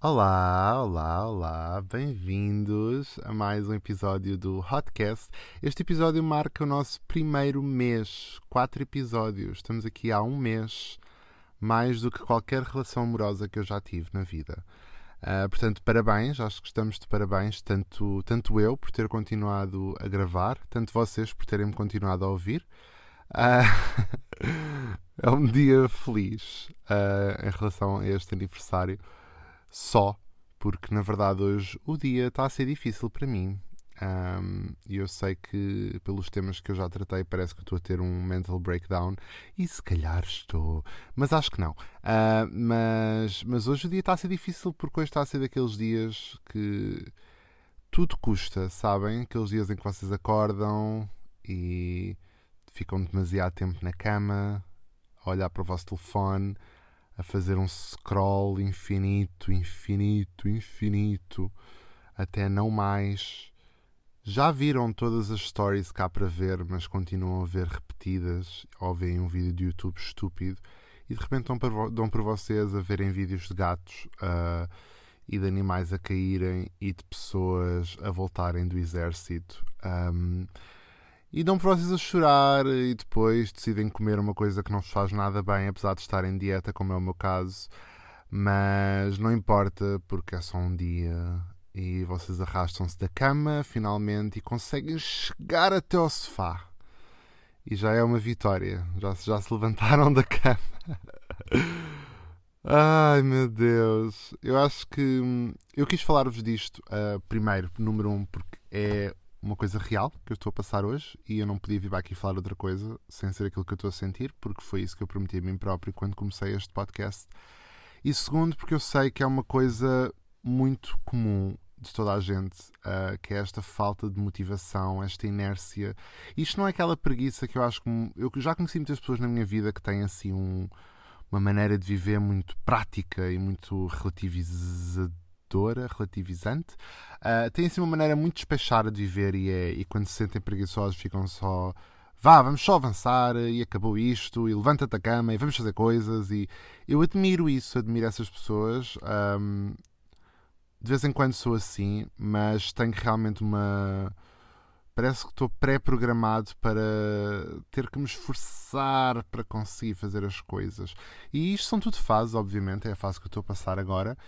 Olá, olá, olá, bem-vindos a mais um episódio do Hotcast. Este episódio marca o nosso primeiro mês, quatro episódios. Estamos aqui há um mês, mais do que qualquer relação amorosa que eu já tive na vida. Uh, portanto, parabéns, acho que estamos de parabéns, tanto, tanto eu por ter continuado a gravar, tanto vocês por terem-me continuado a ouvir. Uh, é um dia feliz uh, em relação a este aniversário só, porque na verdade hoje o dia está a ser difícil para mim. E eu sei que pelos temas que eu já tratei parece que estou a ter um mental breakdown e se calhar estou, mas acho que não. Uh, mas, mas hoje o dia está a ser difícil porque hoje está a ser daqueles dias que tudo custa, sabem? Aqueles dias em que vocês acordam e ficam demasiado tempo na cama, a olhar para o vosso telefone a fazer um scroll infinito, infinito, infinito, até não mais. Já viram todas as stories cá para ver, mas continuam a ver repetidas, ou veem um vídeo de YouTube estúpido e de repente dão para, dão para vocês a verem vídeos de gatos uh, e de animais a caírem e de pessoas a voltarem do exército. Um, e dão vocês a chorar e depois decidem comer uma coisa que não vos faz nada bem, apesar de estar em dieta, como é o meu caso. Mas não importa, porque é só um dia e vocês arrastam-se da cama finalmente e conseguem chegar até ao sofá. E já é uma vitória. Já, já se levantaram da cama. Ai meu Deus. Eu acho que. Hum, eu quis falar-vos disto, uh, primeiro, número um, porque é uma coisa real que eu estou a passar hoje e eu não podia vir aqui falar outra coisa sem ser aquilo que eu estou a sentir, porque foi isso que eu prometi a mim próprio quando comecei este podcast. E segundo, porque eu sei que é uma coisa muito comum de toda a gente, uh, que é esta falta de motivação, esta inércia. Isto não é aquela preguiça que eu acho que. Eu já conheci muitas pessoas na minha vida que têm assim um, uma maneira de viver muito prática e muito relativizadora relativizante. Uh, tem assim uma maneira muito despechada de viver e, é, e quando se sentem preguiçosos ficam só vá, vamos só avançar e acabou isto, e levanta-te da cama e vamos fazer coisas. E eu admiro isso, admiro essas pessoas. Um, de vez em quando sou assim, mas tenho realmente uma. Parece que estou pré-programado para ter que me esforçar para conseguir fazer as coisas. E isto são tudo fases, obviamente, é a fase que eu estou a passar agora.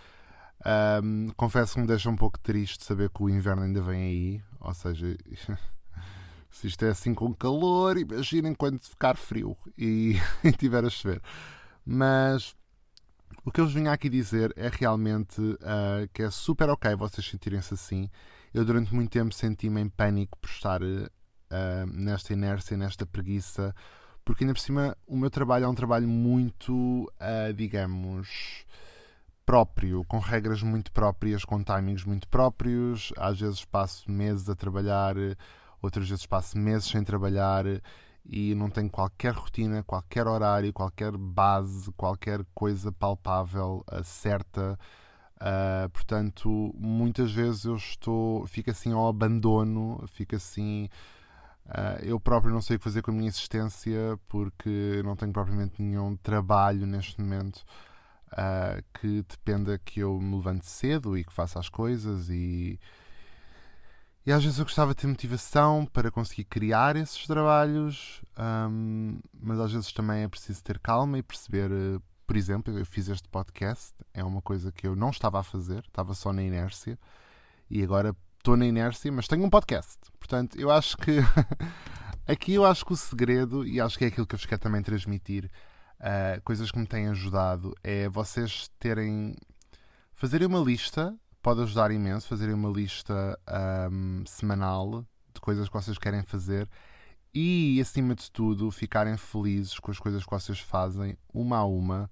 Um, confesso que me deixa um pouco triste saber que o inverno ainda vem aí. Ou seja, se isto é assim com calor, imaginem quando ficar frio e, tiver a chover. Mas o que eu vos vim aqui dizer é realmente uh, que é super ok vocês sentirem-se assim. Eu durante muito tempo senti-me em pânico por estar uh, nesta inércia, nesta preguiça, porque ainda por cima o meu trabalho é um trabalho muito, uh, digamos, próprio, com regras muito próprias, com timings muito próprios. Às vezes passo meses a trabalhar, outras vezes passo meses sem trabalhar e não tenho qualquer rotina, qualquer horário, qualquer base, qualquer coisa palpável, uh, certa. Uh, portanto, muitas vezes eu estou, fico assim ao abandono, fico assim. Uh, eu próprio não sei o que fazer com a minha existência porque não tenho propriamente nenhum trabalho neste momento uh, que dependa que eu me levante cedo e que faça as coisas e e às vezes eu gostava de ter motivação para conseguir criar esses trabalhos, um, mas às vezes também é preciso ter calma e perceber. Uh, por exemplo, eu fiz este podcast, é uma coisa que eu não estava a fazer, estava só na inércia, e agora estou na inércia, mas tenho um podcast. Portanto, eu acho que aqui eu acho que o segredo, e acho que é aquilo que eu vos quero também transmitir, uh, coisas que me têm ajudado é vocês terem. fazerem uma lista, pode ajudar imenso, fazerem uma lista um, semanal de coisas que vocês querem fazer e, acima de tudo, ficarem felizes com as coisas que vocês fazem, uma a uma.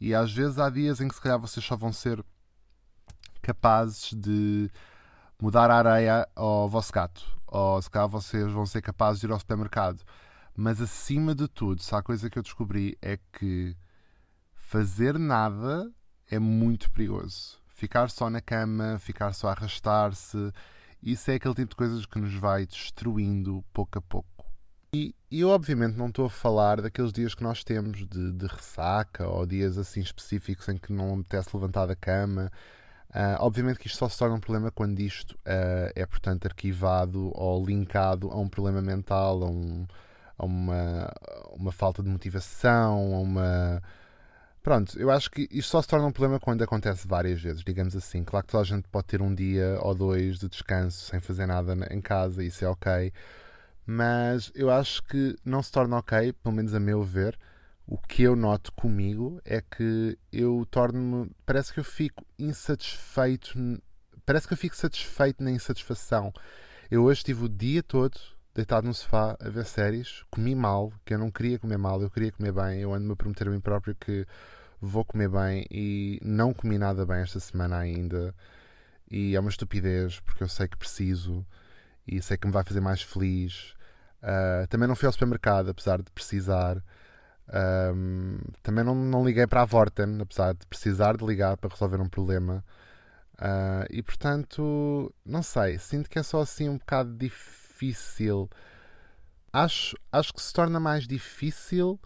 E às vezes há dias em que se calhar vocês só vão ser capazes de mudar a areia ao vosso gato, ou se calhar vocês vão ser capazes de ir ao supermercado mas acima de tudo, se há coisa que eu descobri é que fazer nada é muito perigoso. Ficar só na cama, ficar só a arrastar-se, isso é aquele tipo de coisas que nos vai destruindo pouco a pouco. E, eu, obviamente, não estou a falar daqueles dias que nós temos de, de ressaca ou dias assim específicos em que não apetece levantar da cama. Uh, obviamente que isto só se torna um problema quando isto uh, é, portanto, arquivado ou linkado a um problema mental, a, um, a uma, uma falta de motivação, a uma. Pronto, eu acho que isto só se torna um problema quando acontece várias vezes, digamos assim. Claro que toda a gente pode ter um dia ou dois de descanso sem fazer nada em casa, isso é ok. Mas eu acho que não se torna ok, pelo menos a meu ver, o que eu noto comigo é que eu torno-me. Parece que eu fico insatisfeito. Parece que eu fico satisfeito na insatisfação. Eu hoje estive o dia todo deitado no sofá a ver séries, comi mal, que eu não queria comer mal, eu queria comer bem. Eu ando-me a prometer a mim próprio que vou comer bem e não comi nada bem esta semana ainda. E é uma estupidez, porque eu sei que preciso e sei que me vai fazer mais feliz. Uh, também não fui ao supermercado, apesar de precisar. Um, também não, não liguei para a Vorten, apesar de precisar de ligar para resolver um problema. Uh, e portanto, não sei, sinto que é só assim um bocado difícil. Acho, acho que se torna mais difícil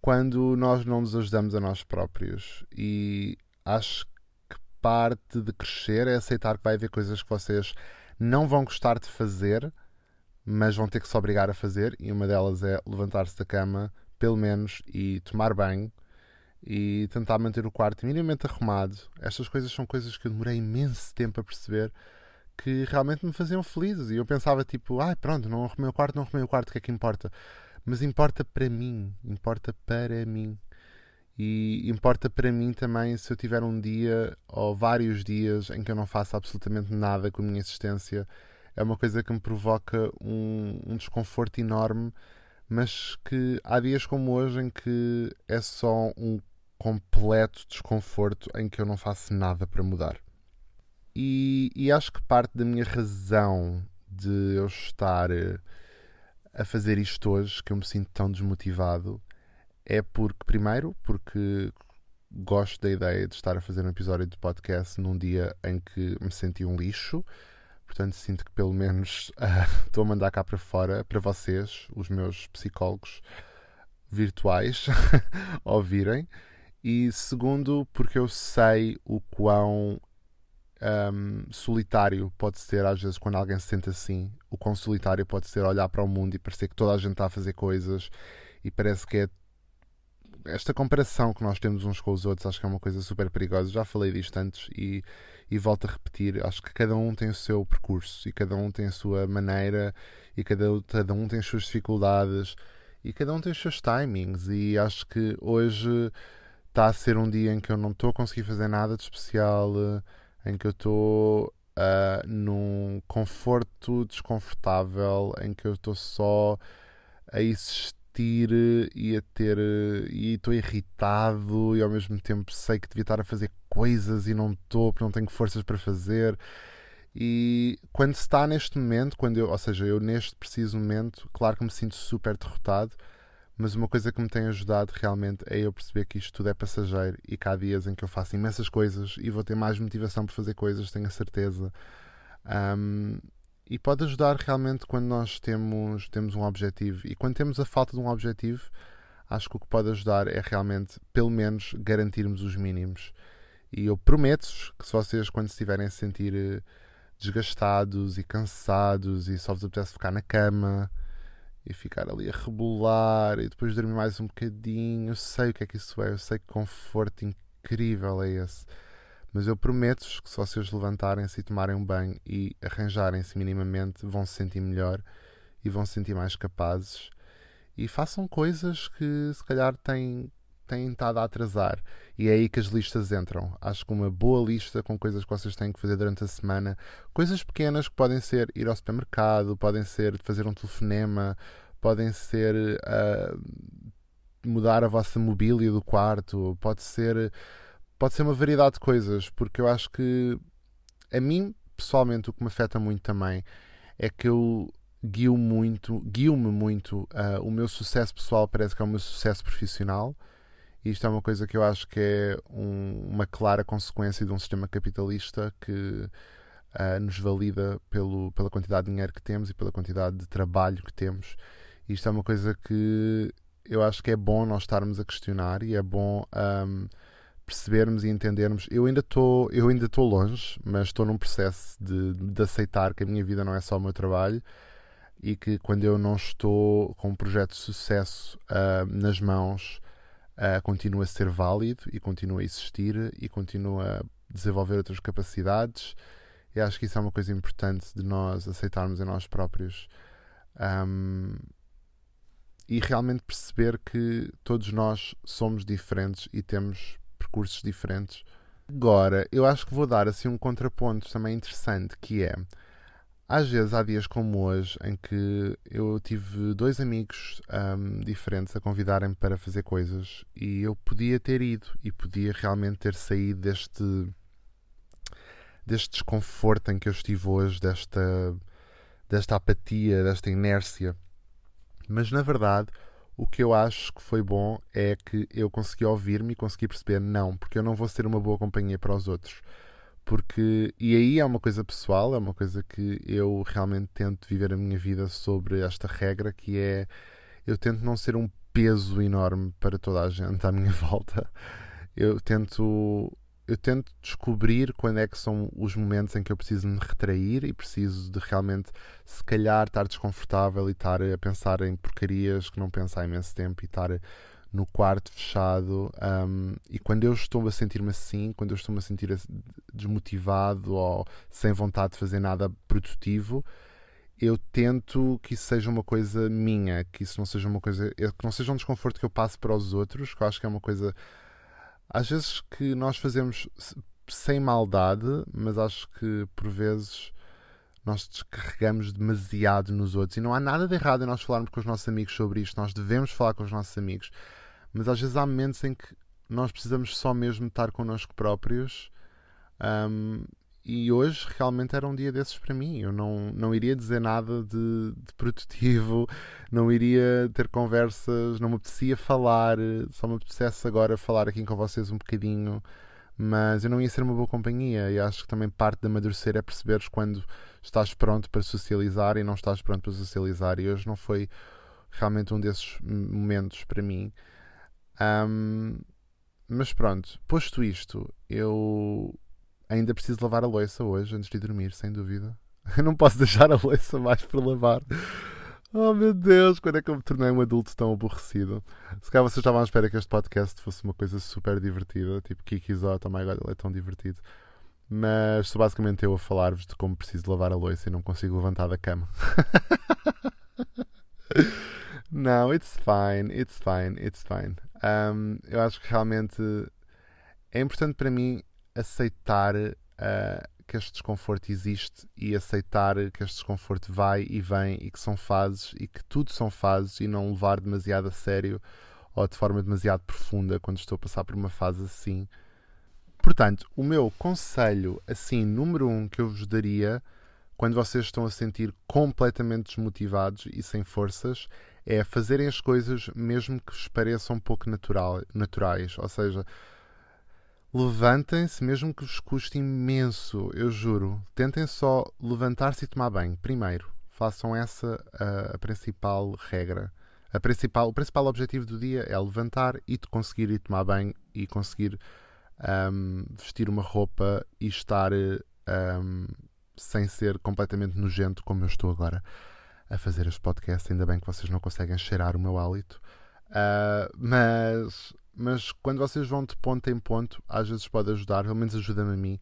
quando nós não nos ajudamos a nós próprios. E acho que parte de crescer é aceitar que vai haver coisas que vocês não vão gostar de fazer, mas vão ter que se obrigar a fazer. E uma delas é levantar-se da cama, pelo menos, e tomar banho e tentar manter o quarto minimamente arrumado. Estas coisas são coisas que eu demorei imenso tempo a perceber que realmente me faziam felizes. E eu pensava tipo, ai ah, pronto, não arrumei o quarto, não arrumei o quarto, o que é que importa? Mas importa para mim, importa para mim. E importa para mim também se eu tiver um dia ou vários dias em que eu não faço absolutamente nada com a minha existência. É uma coisa que me provoca um, um desconforto enorme mas que há dias como hoje em que é só um completo desconforto em que eu não faço nada para mudar. E, e acho que parte da minha razão de eu estar eh, a fazer isto hoje, que eu me sinto tão desmotivado, é porque, primeiro, porque gosto da ideia de estar a fazer um episódio de podcast num dia em que me senti um lixo Portanto, sinto que pelo menos uh, estou a mandar cá para fora, para vocês, os meus psicólogos virtuais, ouvirem. E segundo, porque eu sei o quão um, solitário pode ser, às vezes, quando alguém se sente assim. O quão solitário pode ser olhar para o mundo e parecer que toda a gente está a fazer coisas e parece que é. Esta comparação que nós temos uns com os outros acho que é uma coisa super perigosa. Já falei disto antes e e volto a repetir, acho que cada um tem o seu percurso e cada um tem a sua maneira e cada, cada um tem as suas dificuldades e cada um tem os seus timings e acho que hoje está a ser um dia em que eu não estou a conseguir fazer nada de especial, em que eu estou uh, num conforto desconfortável, em que eu estou só a existir e a ter e estou irritado e ao mesmo tempo sei que devia estar a fazer coisas e não estou, porque não tenho forças para fazer. E quando se está neste momento, quando eu, ou seja, eu neste preciso momento, claro que me sinto super derrotado, mas uma coisa que me tem ajudado realmente é eu perceber que isto tudo é passageiro e que há dias em que eu faço imensas coisas e vou ter mais motivação para fazer coisas, tenho a certeza. Um, e pode ajudar realmente quando nós temos, temos um objetivo. E quando temos a falta de um objetivo, acho que o que pode ajudar é realmente, pelo menos, garantirmos os mínimos. E eu prometo-vos que se vocês, quando estiverem a sentir eh, desgastados e cansados e só vos apetece ficar na cama e ficar ali a rebolar e depois dormir mais um bocadinho, eu sei o que é que isso é, eu sei que conforto incrível é esse. Mas eu prometo-vos que se vocês levantarem-se e tomarem um banho e arranjarem-se minimamente, vão se sentir melhor e vão se sentir mais capazes. E façam coisas que se calhar têm têm estado a atrasar. E é aí que as listas entram. Acho que uma boa lista com coisas que vocês têm que fazer durante a semana, coisas pequenas que podem ser ir ao supermercado, podem ser fazer um telefonema, podem ser uh, mudar a vossa mobília do quarto, pode ser pode ser uma variedade de coisas, porque eu acho que a mim pessoalmente o que me afeta muito também é que eu guio muito, guio-me muito uh, o meu sucesso pessoal parece que é o meu sucesso profissional isto é uma coisa que eu acho que é um, uma clara consequência de um sistema capitalista que uh, nos valida pelo, pela quantidade de dinheiro que temos e pela quantidade de trabalho que temos. Isto é uma coisa que eu acho que é bom nós estarmos a questionar e é bom um, percebermos e entendermos. Eu ainda estou, eu ainda estou longe, mas estou num processo de, de aceitar que a minha vida não é só o meu trabalho e que quando eu não estou com um projeto de sucesso uh, nas mãos, uh, continua a ser válido e continua a existir e continua a desenvolver outras capacidades. E acho que isso é uma coisa importante de nós aceitarmos em nós próprios. Um, e realmente perceber que todos nós somos diferentes e temos percursos diferentes. Agora, eu acho que vou dar assim um contraponto também interessante, que é às vezes há dias como hoje em que eu tive dois amigos um, diferentes a convidarem-me para fazer coisas e eu podia ter ido e podia realmente ter saído deste deste desconforto em que eu estive hoje, desta desta apatia, desta inércia. Mas na verdade, o que eu acho que foi bom é que eu consegui ouvir-me e consegui perceber não, porque eu não vou ser uma boa companhia para os outros porque e aí é uma coisa pessoal, é uma coisa que eu realmente tento viver a minha vida sobre esta regra que é eu tento não ser um peso enorme para toda a gente à minha volta. Eu tento eu tento descobrir quando é que são os momentos em que eu preciso me retrair e preciso de realmente, se calhar, estar desconfortável e estar a pensar em porcarias que não penso há imenso tempo e estar no quarto fechado um, e quando eu estou a sentir-me assim, quando eu estou-me a sentir desmotivado ou sem vontade de fazer nada produtivo, eu tento que isso seja uma coisa minha, que isso não seja uma coisa, que não seja um desconforto que eu passe para os outros, que eu acho que é uma coisa às vezes que nós fazemos sem maldade, mas acho que por vezes nós descarregamos demasiado nos outros. E não há nada de errado em nós falarmos com os nossos amigos sobre isto, nós devemos falar com os nossos amigos, mas às vezes há momentos em que nós precisamos só mesmo estar connosco próprios. Um, e hoje realmente era um dia desses para mim. Eu não, não iria dizer nada de, de, produtivo, não iria ter conversas, não me apetecia falar, só me apetecesse agora falar aqui com vocês um bocadinho, mas eu não ia ser uma boa companhia. E acho que também parte de amadurecer é perceberes quando estás pronto para socializar e não estás pronto para socializar. E hoje não foi realmente um desses momentos para mim. Um, mas pronto, posto isto, eu ainda preciso lavar a louça hoje antes de dormir, sem dúvida. Eu não posso deixar a louça mais para lavar. Oh meu Deus, quando é que eu me tornei um adulto tão aborrecido? Se calhar vocês estavam à espera que este podcast fosse uma coisa super divertida, tipo Kiki's Hot, oh my god, ele é tão divertido. Mas sou basicamente eu a falar-vos de como preciso lavar a louça e não consigo levantar da cama. não, it's fine, it's fine, it's fine. Um, eu acho que realmente é importante para mim aceitar uh, que este desconforto existe e aceitar que este desconforto vai e vem e que são fases e que tudo são fases e não levar demasiado a sério ou de forma demasiado profunda quando estou a passar por uma fase assim. Portanto, o meu conselho, assim, número um que eu vos daria quando vocês estão a sentir completamente desmotivados e sem forças é fazerem as coisas mesmo que vos pareçam pouco natural, naturais. Ou seja, levantem-se mesmo que vos custe imenso, eu juro. Tentem só levantar-se e tomar banho primeiro. Façam essa a, a principal regra. A principal, o principal objetivo do dia é levantar e conseguir ir tomar banho e conseguir um, vestir uma roupa e estar um, sem ser completamente nojento como eu estou agora a fazer este podcast. Ainda bem que vocês não conseguem cheirar o meu hálito. Uh, mas, mas quando vocês vão de ponto em ponto, às vezes pode ajudar, pelo menos ajuda-me a mim.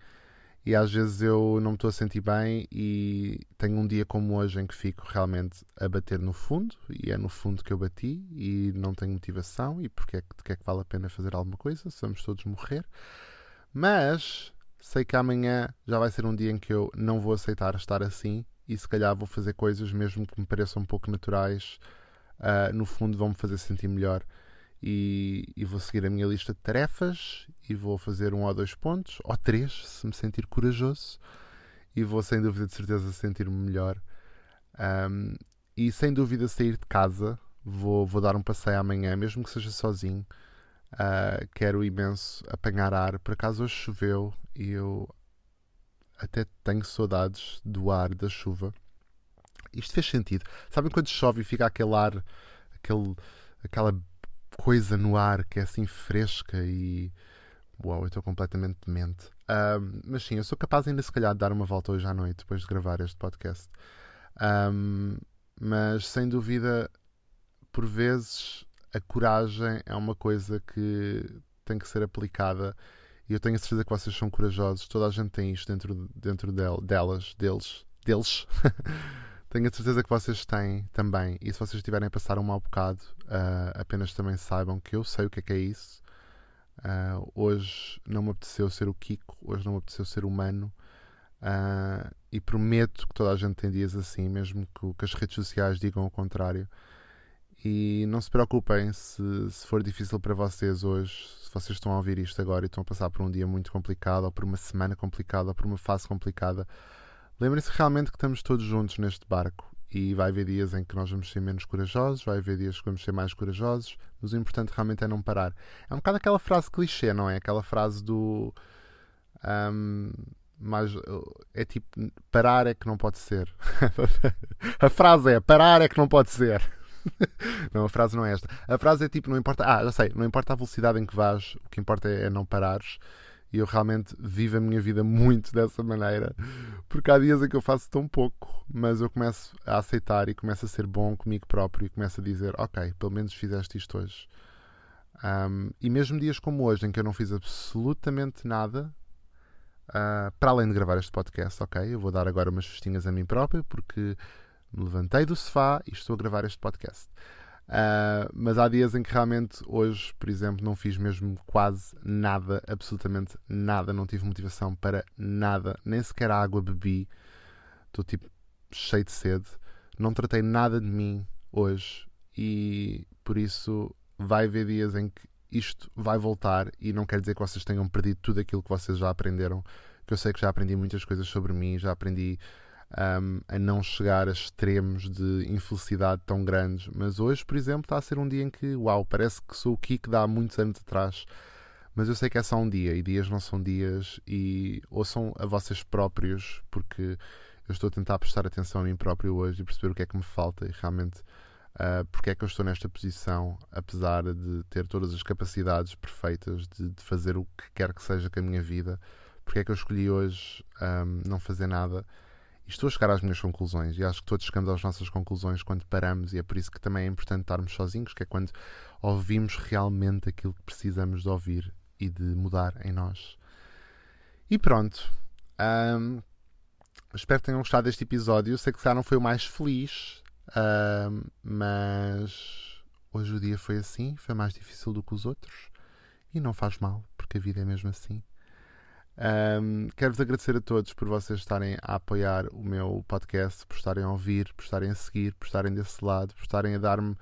E às vezes eu não me estou a sentir bem e tenho um dia como hoje em que fico realmente a bater no fundo, e é no fundo que eu bati e não tenho motivação. E porque é que, que é que vale a pena fazer alguma coisa? Se vamos todos morrer. Mas sei que amanhã já vai ser um dia em que eu não vou aceitar estar assim e se calhar vou fazer coisas mesmo que me pareçam um pouco naturais, uh, no fundo vão-me fazer sentir melhor. E, e, vou seguir a minha lista de tarefas e vou fazer um ou dois pontos, ou três, se me sentir corajoso, e vou sem dúvida de certeza sentir-me melhor. Um, e sem dúvida sair de casa, vou, vou dar um passeio amanhã, mesmo que seja sozinho. Uh, quero imenso apanhar ar. Por acaso hoje choveu e eu até tenho saudades do ar da chuva. Isto fez sentido. Sabem quando chove e fica aquele ar, aquele, aquela coisa no ar que é assim fresca e Uau, eu estou completamente demente. Mas sim, eu sou capaz ainda se calhar de dar uma volta hoje à noite depois de gravar este podcast. Um, mas sem dúvida, por vezes, a coragem é uma coisa que tem que ser aplicada e eu tenho a certeza que vocês são corajosos. Toda a gente tem isto dentro, dentro del, delas, deles, deles. tenho a certeza que vocês têm também. E se vocês estiverem a passar um mau bocado, uh, apenas também saibam que eu sei o que é que é isso. Uh, hoje não me apeteceu ser o Kiko, hoje não me apeteceu ser humano. Uh, e prometo que toda a gente tem dias assim, mesmo que, que as redes sociais digam o contrário. E não se preocupem se, se for difícil para vocês hoje, se vocês estão a ouvir isto agora e estão a passar por um dia muito complicado, ou por uma semana complicada, ou por uma fase complicada. Lembrem-se realmente que estamos todos juntos neste barco e vai haver dias em que nós vamos ser menos corajosos, vai haver dias que vamos ser mais corajosos, mas o importante realmente é não parar. É um bocado aquela frase clichê, não é? Aquela frase do. Um, mas é tipo, parar é que não pode ser. a frase é parar é que não pode ser. não, a frase não é esta. A frase é tipo, não importa. Ah, já sei, não importa a velocidade em que vais, o que importa é, não parares. E eu realmente vivo a minha vida muito dessa maneira, porque há dias em que eu faço tão pouco, mas eu começo a aceitar e começo a ser bom comigo próprio e começo a dizer: Ok, pelo menos fizeste isto hoje. Um, e mesmo dias como hoje, em que eu não fiz absolutamente nada, uh, para além de gravar este podcast, ok, eu vou dar agora umas festinhas a mim próprio, porque me levantei do sofá e estou a gravar este podcast. Uh, mas há dias em que realmente hoje, por exemplo, não fiz mesmo quase nada, absolutamente nada, não tive motivação para nada, nem sequer água bebi. Estou tipo cheio de sede. Não tratei nada de mim hoje e por isso vai haver dias em que isto vai voltar e não quer dizer que vocês tenham perdido tudo aquilo que vocês já aprenderam. Que eu sei que já aprendi muitas coisas sobre mim, já aprendi um, a não chegar a extremos de infelicidade tão grandes. Mas hoje, por exemplo, está a ser um dia em que, uau, parece que sou o Kiko de há muitos anos atrás. Mas eu sei que é só um dia e dias não são dias e ouçam a vocês próprios, porque eu estou a tentar prestar atenção a mim próprio hoje e perceber o que é que me falta e realmente uh, porque é que eu estou nesta posição, apesar de ter todas as capacidades perfeitas de, de fazer o que quer que seja com a minha vida, porque é que eu escolhi hoje um, não fazer nada e estou a chegar às minhas conclusões e acho que todos chegamos às nossas conclusões quando paramos e é por isso que também é importante estarmos sozinhos, que é quando ouvimos realmente aquilo que precisamos de ouvir e de mudar em nós. E pronto. Um, espero que tenham gostado deste episódio. Sei que já não foi o mais feliz, um, mas hoje o dia foi assim, foi mais difícil do que os outros. E não faz mal, porque a vida é mesmo assim. Um, Quero-vos agradecer a todos por vocês estarem a apoiar o meu podcast, por estarem a ouvir, por estarem a seguir, por estarem desse lado, por estarem a dar-me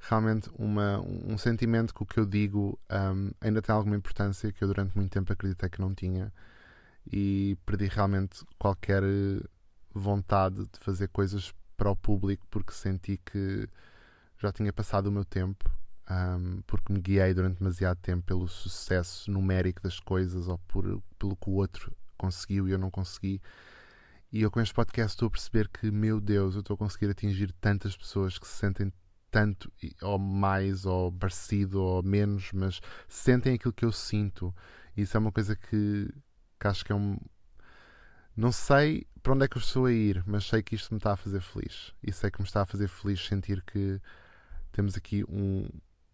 realmente uma, um sentimento que o que eu digo um, ainda tem alguma importância que eu durante muito tempo acreditei que não tinha e perdi realmente qualquer vontade de fazer coisas para o público porque senti que já tinha passado o meu tempo um, porque me guiei durante demasiado tempo pelo sucesso numérico das coisas ou por, pelo que o outro conseguiu e eu não consegui. E eu com este podcast estou a perceber que, meu Deus, eu estou a conseguir atingir tantas pessoas que se sentem tanto, ou mais, ou parecido, ou menos, mas sentem aquilo que eu sinto. E isso é uma coisa que, que acho que é um. Não sei para onde é que eu estou a ir, mas sei que isto me está a fazer feliz. E sei que me está a fazer feliz sentir que temos aqui um,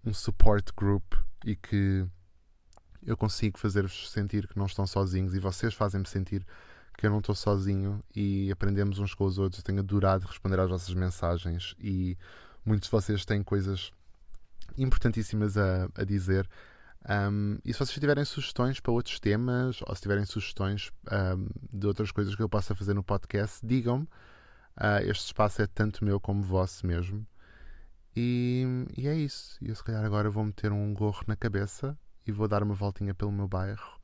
um support group e que eu consigo fazer-vos sentir que não estão sozinhos e vocês fazem-me sentir que eu não estou sozinho e aprendemos uns com os outros. Eu tenho adorado responder às vossas mensagens e muitos de vocês têm coisas importantíssimas a, a dizer. Um, e se vocês tiverem sugestões para outros temas ou se tiverem sugestões um, de outras coisas que eu possa fazer no podcast, digam-me. Uh, este espaço é tanto meu como vosso mesmo. E, e é isso. E eu, se calhar, agora vou meter um gorro na cabeça e vou dar uma voltinha pelo meu bairro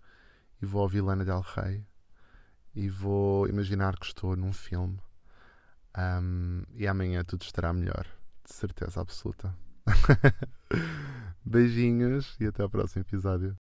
e vou ouvir Lana Del Rey e vou imaginar que estou num filme. Um, e amanhã tudo estará melhor, de certeza absoluta. Beijinhos e até ao próximo episódio.